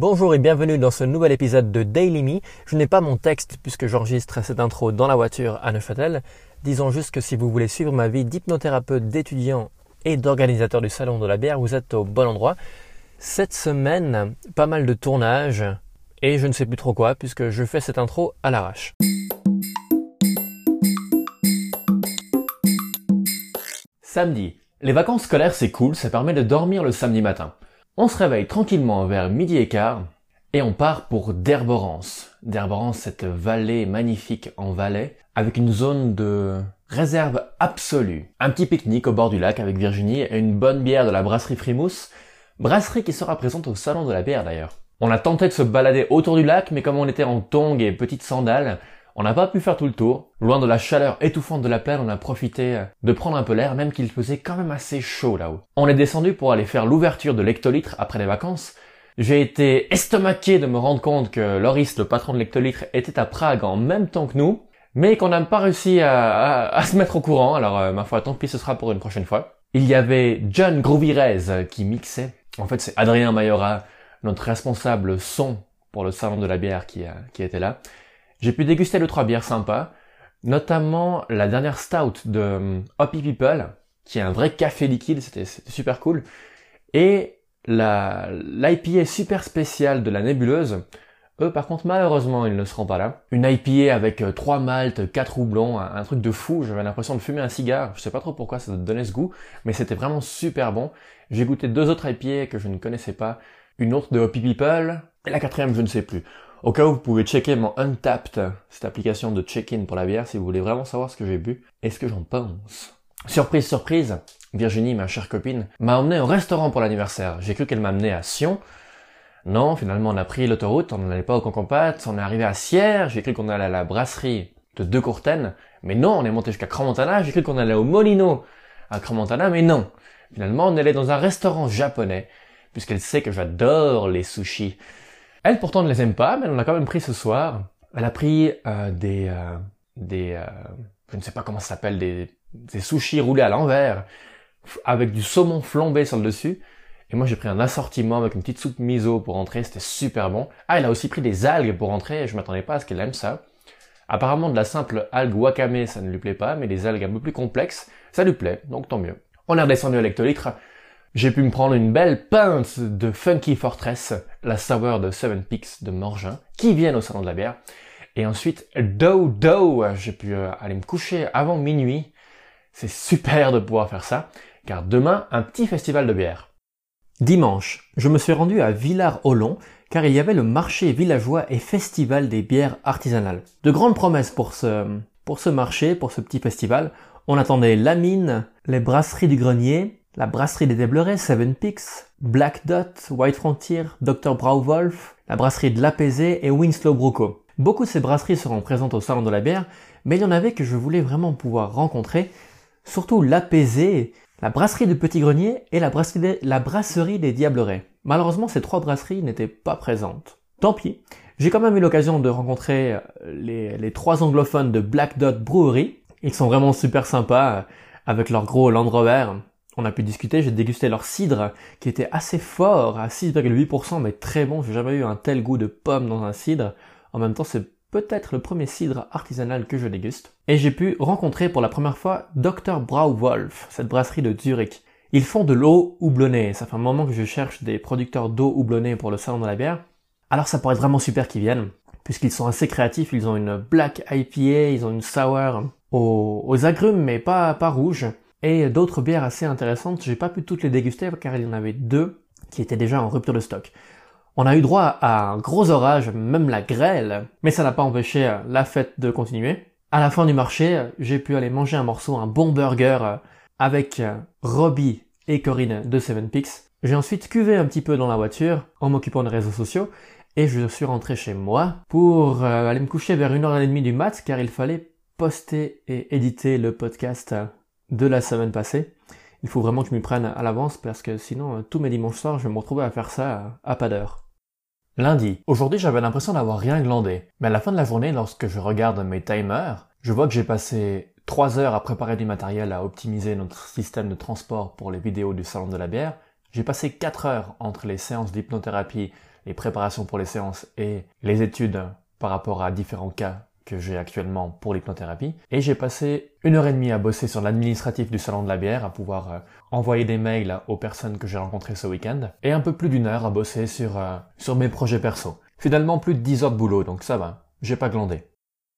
Bonjour et bienvenue dans ce nouvel épisode de Daily Me. Je n'ai pas mon texte puisque j'enregistre cette intro dans la voiture à Neuchâtel. Disons juste que si vous voulez suivre ma vie d'hypnothérapeute, d'étudiant et d'organisateur du Salon de la bière, vous êtes au bon endroit. Cette semaine, pas mal de tournages et je ne sais plus trop quoi puisque je fais cette intro à l'arrache. Samedi. Les vacances scolaires c'est cool, ça permet de dormir le samedi matin. On se réveille tranquillement vers midi et quart et on part pour Derborance. Derborance, cette vallée magnifique en Valais, avec une zone de réserve absolue. Un petit pique-nique au bord du lac avec Virginie et une bonne bière de la brasserie Frimousse, brasserie qui sera présente au salon de la bière d'ailleurs. On a tenté de se balader autour du lac, mais comme on était en tongs et petites sandales, on n'a pas pu faire tout le tour. Loin de la chaleur étouffante de la plaine, on a profité de prendre un peu l'air, même qu'il faisait quand même assez chaud là-haut. On est descendu pour aller faire l'ouverture de l'hectolitre après les vacances. J'ai été estomaqué de me rendre compte que Loris, le patron de l'hectolitre, était à Prague en même temps que nous, mais qu'on n'a pas réussi à, se mettre au courant, alors euh, ma foi, tant pis, ce sera pour une prochaine fois. Il y avait John Grouvirez qui mixait. En fait, c'est Adrien Mayora, notre responsable son pour le salon de la bière qui était là. J'ai pu déguster le trois bières sympas, notamment la dernière stout de euh, Hoppy People, qui est un vrai café liquide, c'était super cool, et la l'IPA super spéciale de la nébuleuse. Eux, par contre, malheureusement, ils ne seront pas là. Une IPA avec euh, trois maltes, quatre houblons, un, truc de fou. J'avais l'impression de fumer un cigare. Je sais pas trop pourquoi ça donnait ce goût, mais c'était vraiment super bon. J'ai goûté deux autres IPA que je ne connaissais pas. Une autre de Hoppy People, et la quatrième, je ne sais plus. Au cas où vous pouvez checker mon Untapped, cette application de check-in pour la bière, si vous voulez vraiment savoir ce que j'ai bu et ce que j'en pense. Surprise, surprise, Virginie, ma chère copine, m'a emmené au restaurant pour l'anniversaire. J'ai cru qu'elle m'amenait à Sion. Non, finalement on a pris l'autoroute, on n'allait pas au Concompat, on est arrivé à Sierre, j'ai cru qu'on allait à la brasserie de Deux Courtaines, mais non, on est monté jusqu'à Cramontana, j'ai cru qu'on allait au Molino à Cramontana, mais non. Finalement, on allait dans un restaurant japonais, puisqu'elle sait que j'adore les sushis. Elle pourtant ne les aime pas, mais elle en a quand même pris ce soir. Elle a pris euh, des euh, des euh, je ne sais pas comment ça s'appelle des des sushis roulés à l'envers avec du saumon flambé sur le dessus. Et moi j'ai pris un assortiment avec une petite soupe miso pour rentrer, c'était super bon. Ah, elle a aussi pris des algues pour rentrer, je m'attendais pas à ce qu'elle aime ça. Apparemment de la simple algue wakame ça ne lui plaît pas, mais des algues un peu plus complexes, ça lui plaît, donc tant mieux. On est redescendu à l'hectolitre, j'ai pu me prendre une belle pinte de Funky Fortress, la sour de Seven Peaks de Morgin, qui viennent au salon de la bière. Et ensuite, Do Do, j'ai pu euh, aller me coucher avant minuit. C'est super de pouvoir faire ça, car demain, un petit festival de bière. Dimanche, je me suis rendu à Villars-Olon, car il y avait le marché villageois et festival des bières artisanales. De grandes promesses pour ce, pour ce marché, pour ce petit festival. On attendait la mine, les brasseries du grenier, la brasserie des Déblerets, Seven Peaks, Black Dot, White Frontier, Dr. Brauwolf, la brasserie de l'Apaisé et Winslow Broco. Beaucoup de ces brasseries seront présentes au Salon de la bière, mais il y en avait que je voulais vraiment pouvoir rencontrer, surtout l'Apaisé, la brasserie de Petit Grenier et la brasserie des, Diablerets. Malheureusement, ces trois brasseries n'étaient pas présentes. Tant pis. J'ai quand même eu l'occasion de rencontrer euh, les, les, trois anglophones de Black Dot Brewery. Ils sont vraiment super sympas euh, avec leur gros Land Rover on a pu discuter, j'ai dégusté leur cidre qui était assez fort, à 6,8%, mais très bon. J'ai jamais eu un tel goût de pomme dans un cidre. En même temps, c'est peut-être le premier cidre artisanal que je déguste. Et j'ai pu rencontrer pour la première fois Dr. Brauwolf, cette brasserie de Zurich. Ils font de l'eau houblonnée. Ça fait un moment que je cherche des producteurs d'eau houblonnée pour le salon de la bière. Alors ça pourrait être vraiment super qu'ils viennent, puisqu'ils sont assez créatifs. Ils ont une black IPA, ils ont une sour aux, aux agrumes, mais pas, pas rouge et d'autres bières assez intéressantes. J'ai pas pu toutes les déguster car il y en avait deux qui étaient déjà en rupture de stock. On a eu droit à un gros orage, même la grêle, mais ça n'a pas empêché la fête de continuer. À la fin du marché, j'ai pu aller manger un morceau, un bon burger avec Robbie et Corinne de Seven Peaks. J'ai ensuite cuvé un petit peu dans la voiture en m'occupant des réseaux sociaux et je suis rentré chez moi pour euh, aller me coucher vers une heure et demie du mat car il fallait poster et éditer le podcast de la semaine passée. Il faut vraiment que je m'y prenne à l'avance parce que sinon, euh, tous mes dimanches soirs, je vais me retrouver à faire ça à, pas d'heure. Lundi. Aujourd'hui, j'avais l'impression d'avoir rien glandé. Mais à la fin de la journée, lorsque je regarde mes timers, je vois que j'ai passé 3 heures à préparer du matériel, à optimiser notre système de transport pour les vidéos du salon de la bière. J'ai passé 4 heures entre les séances d'hypnothérapie, les préparations pour les séances et les études par rapport à différents cas que j'ai actuellement pour l'hypnothérapie. Et j'ai passé une heure et demie à bosser sur l'administratif du salon de la bière, à pouvoir euh, envoyer des mails aux personnes que j'ai rencontrées ce week-end, et un peu plus d'une heure à bosser sur, euh, sur mes projets perso. Finalement, plus de 10 heures de boulot, donc ça va, j'ai pas glandé.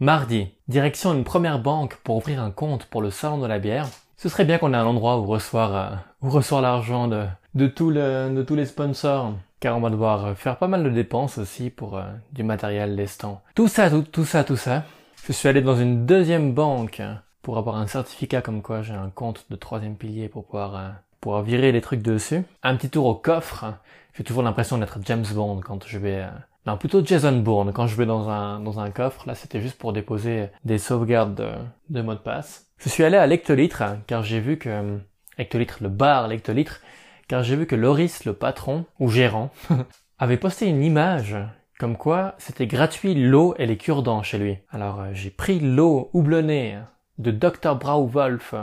Mardi, direction une première banque pour ouvrir un compte pour le salon de la bière. Ce serait bien qu'on ait un endroit où recevoir, euh, où recevoir l'argent de, de, tout le, de tous les sponsors car on va devoir euh, faire pas mal de dépenses aussi pour euh, du matériel lestant. Tout ça, tout, tout ça, tout ça. Je suis allé dans une deuxième banque pour avoir un certificat comme quoi j'ai un compte de troisième pilier pour pouvoir, euh, pouvoir virer les trucs dessus. Un petit tour au coffre. J'ai toujours l'impression d'être James Bond quand je vais... non, plutôt Jason Bourne quand je vais dans un, dans un coffre. Là, c'était juste pour déposer des sauvegardes de, de mot de passe. Je suis allé à l'hectolitre car j'ai vu que... Hectolitre, le bar, l'hectolitre, car j'ai vu que Loris, le patron, ou gérant, avait posté une image comme quoi c'était gratuit l'eau et les cure-dents chez lui. Alors euh, j'ai pris l'eau houblonnée de Dr Brauwolf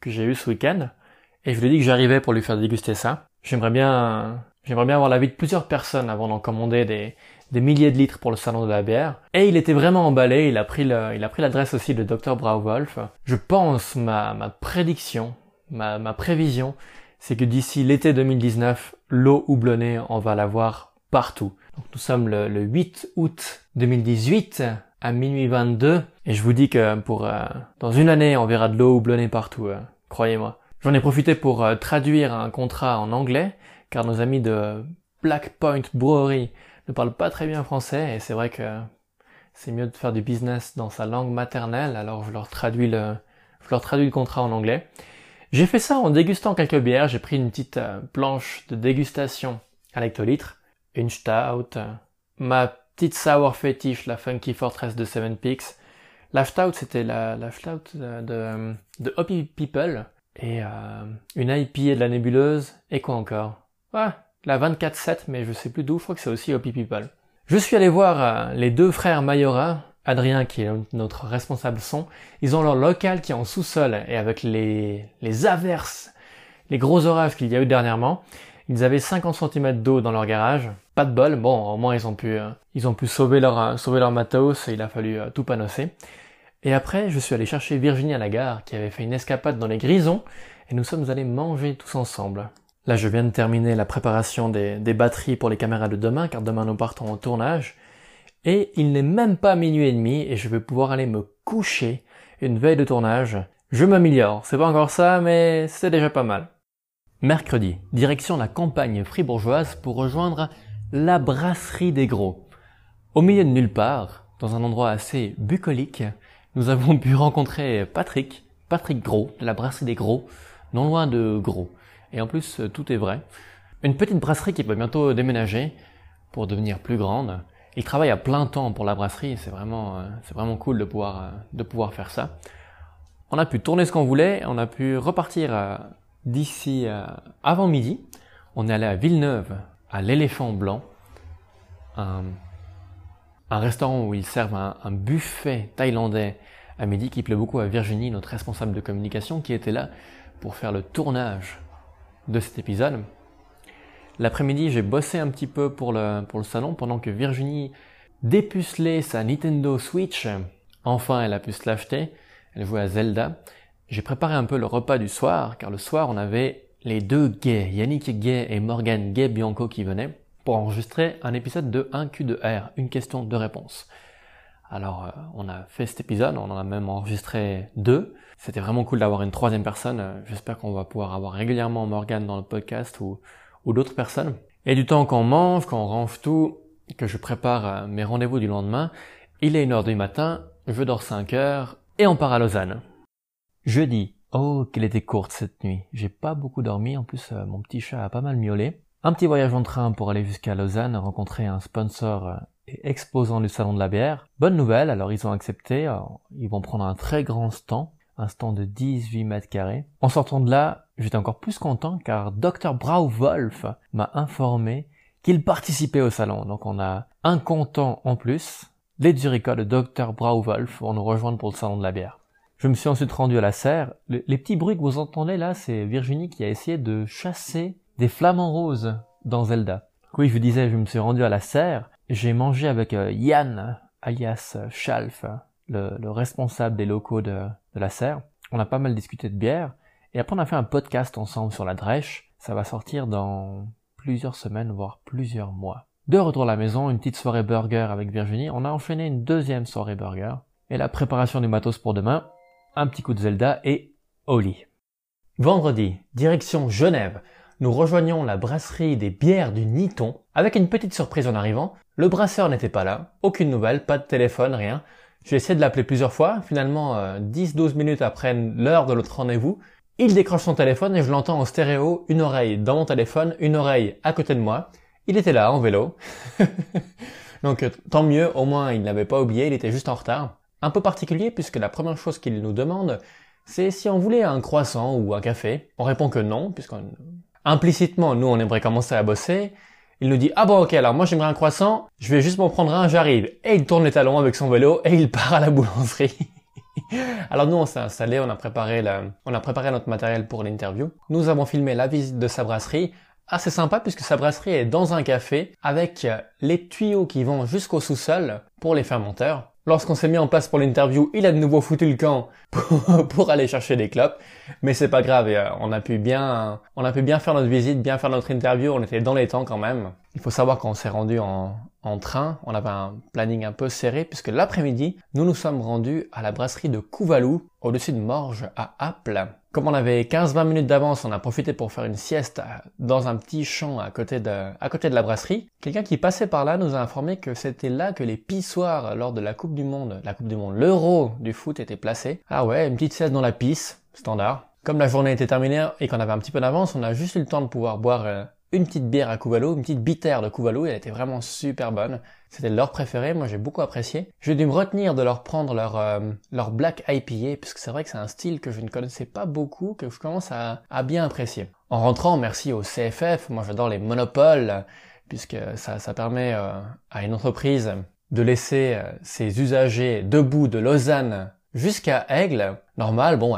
que j'ai eu ce week-end et je lui ai dit que j'arrivais pour lui faire déguster ça. J'aimerais bien, j'aimerais bien avoir l'avis de plusieurs personnes avant d'en commander des, des milliers de litres pour le salon de la bière. Et il était vraiment emballé, il a pris le, il a pris l'adresse aussi de Dr Brauwolf. Je pense ma, ma prédiction, ma, ma prévision, c'est que d'ici l'été 2019, l'eau houblonnée, on va la voir partout. Donc nous sommes le, 8 août 2018 à minuit 22 et je vous dis que pour euh, dans une année, on verra de l'eau houblonnée partout, euh, croyez-moi. J'en ai profité pour euh, traduire un contrat en anglais car nos amis de Black Point Brewery ne parlent pas très bien français et c'est vrai que c'est mieux de faire du business dans sa langue maternelle alors je leur traduis le je leur traduis le contrat en anglais. J'ai fait ça en dégustant quelques bières. J'ai pris une petite euh, planche de dégustation à l'hectolitre, une stout, euh, ma petite sour fétiche, la Funky Fortress de Seven Peaks. La stout, c'était la, la stout de, de, Hoppy People et euh, une IPA de la nébuleuse et quoi encore? Ouais, la 24-7, mais je sais plus d'où, je crois que c'est aussi Hoppy People. Je suis allé voir les deux frères Mayora, Adrien, qui est notre responsable son, ils ont leur local qui est en sous-sol et avec les, les averses, les gros orages qu'il y a eu dernièrement, ils avaient 50 cm d'eau dans leur garage. Pas de bol, bon, au moins ils ont pu, euh, ils ont pu sauver leur, euh, sauver leur matos et il a fallu euh, tout panosser. Et après, je suis allé chercher Virginie à la gare qui avait fait une escapade dans les grisons et nous sommes allés manger tous ensemble. Là, je viens de terminer la préparation des, des batteries pour les caméras de demain car demain nous partons en tournage et il n'est même pas minuit et demi et je vais pouvoir aller me coucher une veille de tournage. Je m'améliore, c'est pas encore ça, mais c'est déjà pas mal. Mercredi, direction la campagne fribourgeoise pour rejoindre la brasserie des gros. Au milieu de nulle part, dans un endroit assez bucolique, nous avons pu rencontrer Patrick, Patrick Gros, de la brasserie des gros, non loin de Gros. Et en plus, tout est vrai. Une petite brasserie qui va bientôt déménager pour devenir plus grande il travaille à plein temps pour la brasserie, c'est vraiment, euh, c'est vraiment cool de pouvoir, euh, de pouvoir faire ça. On a pu tourner ce qu'on voulait, on a pu repartir euh, d'ici avant midi. On est allé à Villeneuve, à l'éléphant blanc, un, restaurant où ils servent un, un, buffet thaïlandais à midi qui plaît beaucoup à Virginie, notre responsable de communication, qui était là pour faire le tournage de cet épisode. L'après-midi, j'ai bossé un petit peu pour le, salon pendant que Virginie dépucelait sa Nintendo Switch. Enfin, elle a pu se l'acheter. Elle jouait à Zelda. J'ai préparé un peu le repas du soir, car le soir, on avait les deux gays, Yannick Gay et Morgan Gay Bianco qui venaient pour enregistrer un épisode de 1Q2R, une question de réponse. Alors, euh, on a fait cet épisode, on en a même enregistré deux. C'était vraiment cool d'avoir une troisième personne. J'espère qu'on va pouvoir avoir régulièrement Morgan dans le podcast ou, ou d'autres personnes. Et du temps qu'on mange, qu'on range tout, que je prépare euh, mes rendez-vous du lendemain, il est une heure du matin, je dors 5 heures et on part à Lausanne. Jeudi. Oh, qu'elle était courte cette nuit. J'ai pas beaucoup dormi, en plus euh, mon petit chat a pas mal miaulé. Un petit voyage en train pour aller jusqu'à Lausanne, rencontrer un sponsor euh, et exposant du salon de la bière. Bonne nouvelle, alors ils ont accepté, ils vont prendre un très grand stand un stand de 18 mètres carrés. En sortant de là, j'étais encore plus content car Dr Brauwolf m'a informé qu'il participait au salon. Donc on a un content en plus. Les Zurichois de Dr Brauwolf vont nous rejoindre pour le salon de la bière. Je me suis ensuite rendu à la serre. les petits bruits que vous entendez là, c'est Virginie qui a essayé de chasser des flamants roses dans Zelda. Oui, je vous disais, je me suis rendu à la serre. J'ai mangé avec euh, Yann, alias Schalf, le, le, responsable des locaux de, la serre. On a pas mal discuté de bière. Et après, on a fait un podcast ensemble sur la drèche. Ça va sortir dans plusieurs semaines, voire plusieurs mois. De retour à la maison, une petite soirée burger avec Virginie. On a enchaîné une deuxième soirée burger. Et la préparation du matos pour demain. Un petit coup de Zelda et au lit. Vendredi, direction Genève. Nous rejoignons la brasserie des bières du Niton avec une petite surprise en arrivant. Le brasseur n'était pas là, aucune nouvelle, pas de téléphone, rien. J'ai essayé de l'appeler plusieurs fois, finalement 10-12 euh, minutes après l'heure de notre rendez-vous, il décroche son téléphone et je l'entends en stéréo, une oreille dans mon téléphone, une oreille à côté de moi. Il était là, en vélo. Donc euh, tant mieux, au moins il n'avait pas oublié, il était juste en retard. Un peu particulier puisque la première chose qu'il nous demande, c'est si on voulait un croissant ou un café. On répond que non, puisqu'on... Implicitement, nous on aimerait commencer à bosser. Il nous dit ah bon ok alors moi j'aimerais un croissant, je vais juste m'en prendre un, j'arrive. Et il tourne les talons avec son vélo et il part à la boulangerie. Alors nous, on s'est installé, on a préparé on a préparé notre matériel pour l'interview. Nous avons filmé la visite de sa brasserie. Assez sympa puisque sa brasserie est dans un café avec les tuyaux qui vont jusqu'au sous-sol pour les fermenteurs. Lorsqu'on s'est mis en place pour l'interview, il a de nouveau foutu le camp pour, aller chercher des clopes, mais c'est pas grave, euh, on a pu bien, on a pu bien faire notre visite, bien faire notre interview, on était dans les temps quand même. Il faut savoir qu'on s'est rendu en, en train, on avait un planning un peu serré puisque l'après-midi, nous nous sommes rendus à la brasserie de Couvalou, au-dessus de Morges, à Apple. Comme on avait 15-20 minutes d'avance, on a profité pour faire une sieste dans un petit champ à côté de, à côté de la brasserie. Quelqu'un qui passait par là nous a informé que c'était là que les pissoirs lors de la Coupe du Monde, la Coupe du Monde, l'Euro du foot étaient placés. Ah ouais, une petite sieste dans la pisse, standard. Comme la journée était terminée et qu'on avait un petit peu d'avance, on a juste eu le temps de pouvoir boire euh, une petite bière à Kuvalo, une petite bittère de Kuvalo, elle était vraiment super bonne. C'était leur préféré, moi j'ai beaucoup apprécié. J'ai dû me retenir de leur prendre leur, euh, leur Black IPA, puisque c'est vrai que c'est un style que je ne connaissais pas beaucoup, que je commence à, à bien apprécier. En rentrant, merci au CFF, moi j'adore les monopoles, puisque ça, ça permet euh, à une entreprise de laisser euh, ses usagers debout de Lausanne jusqu'à Aigle. Normal, bon,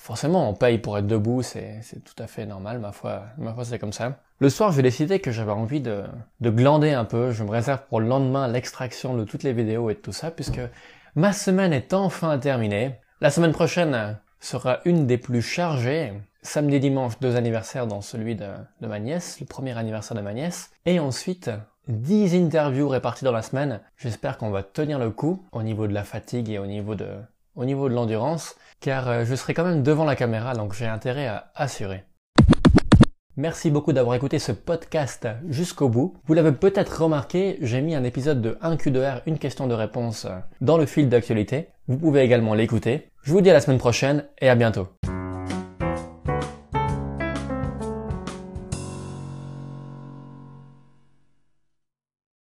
forcément on paye pour être debout, c'est tout à fait normal, ma foi, ma foi c'est comme ça. Le soir, j'ai décidé que j'avais envie de, de glander un peu. Je me réserve pour le lendemain l'extraction de toutes les vidéos et de tout ça, puisque ma semaine est enfin terminée. La semaine prochaine sera une des plus chargées. Samedi, dimanche, deux anniversaires dans celui de, de ma nièce, le premier anniversaire de ma nièce. Et ensuite, 10 interviews réparties dans la semaine. J'espère qu'on va tenir le coup au niveau de la fatigue et au niveau de, au niveau de l'endurance, car euh, je serai quand même devant la caméra, donc j'ai intérêt à assurer. Merci beaucoup d'avoir écouté ce podcast jusqu'au bout. Vous l'avez peut-être remarqué, j'ai mis un épisode de 1Q2R, une question de réponse dans le fil d'actualité. Vous pouvez également l'écouter. Je vous dis à la semaine prochaine et à bientôt.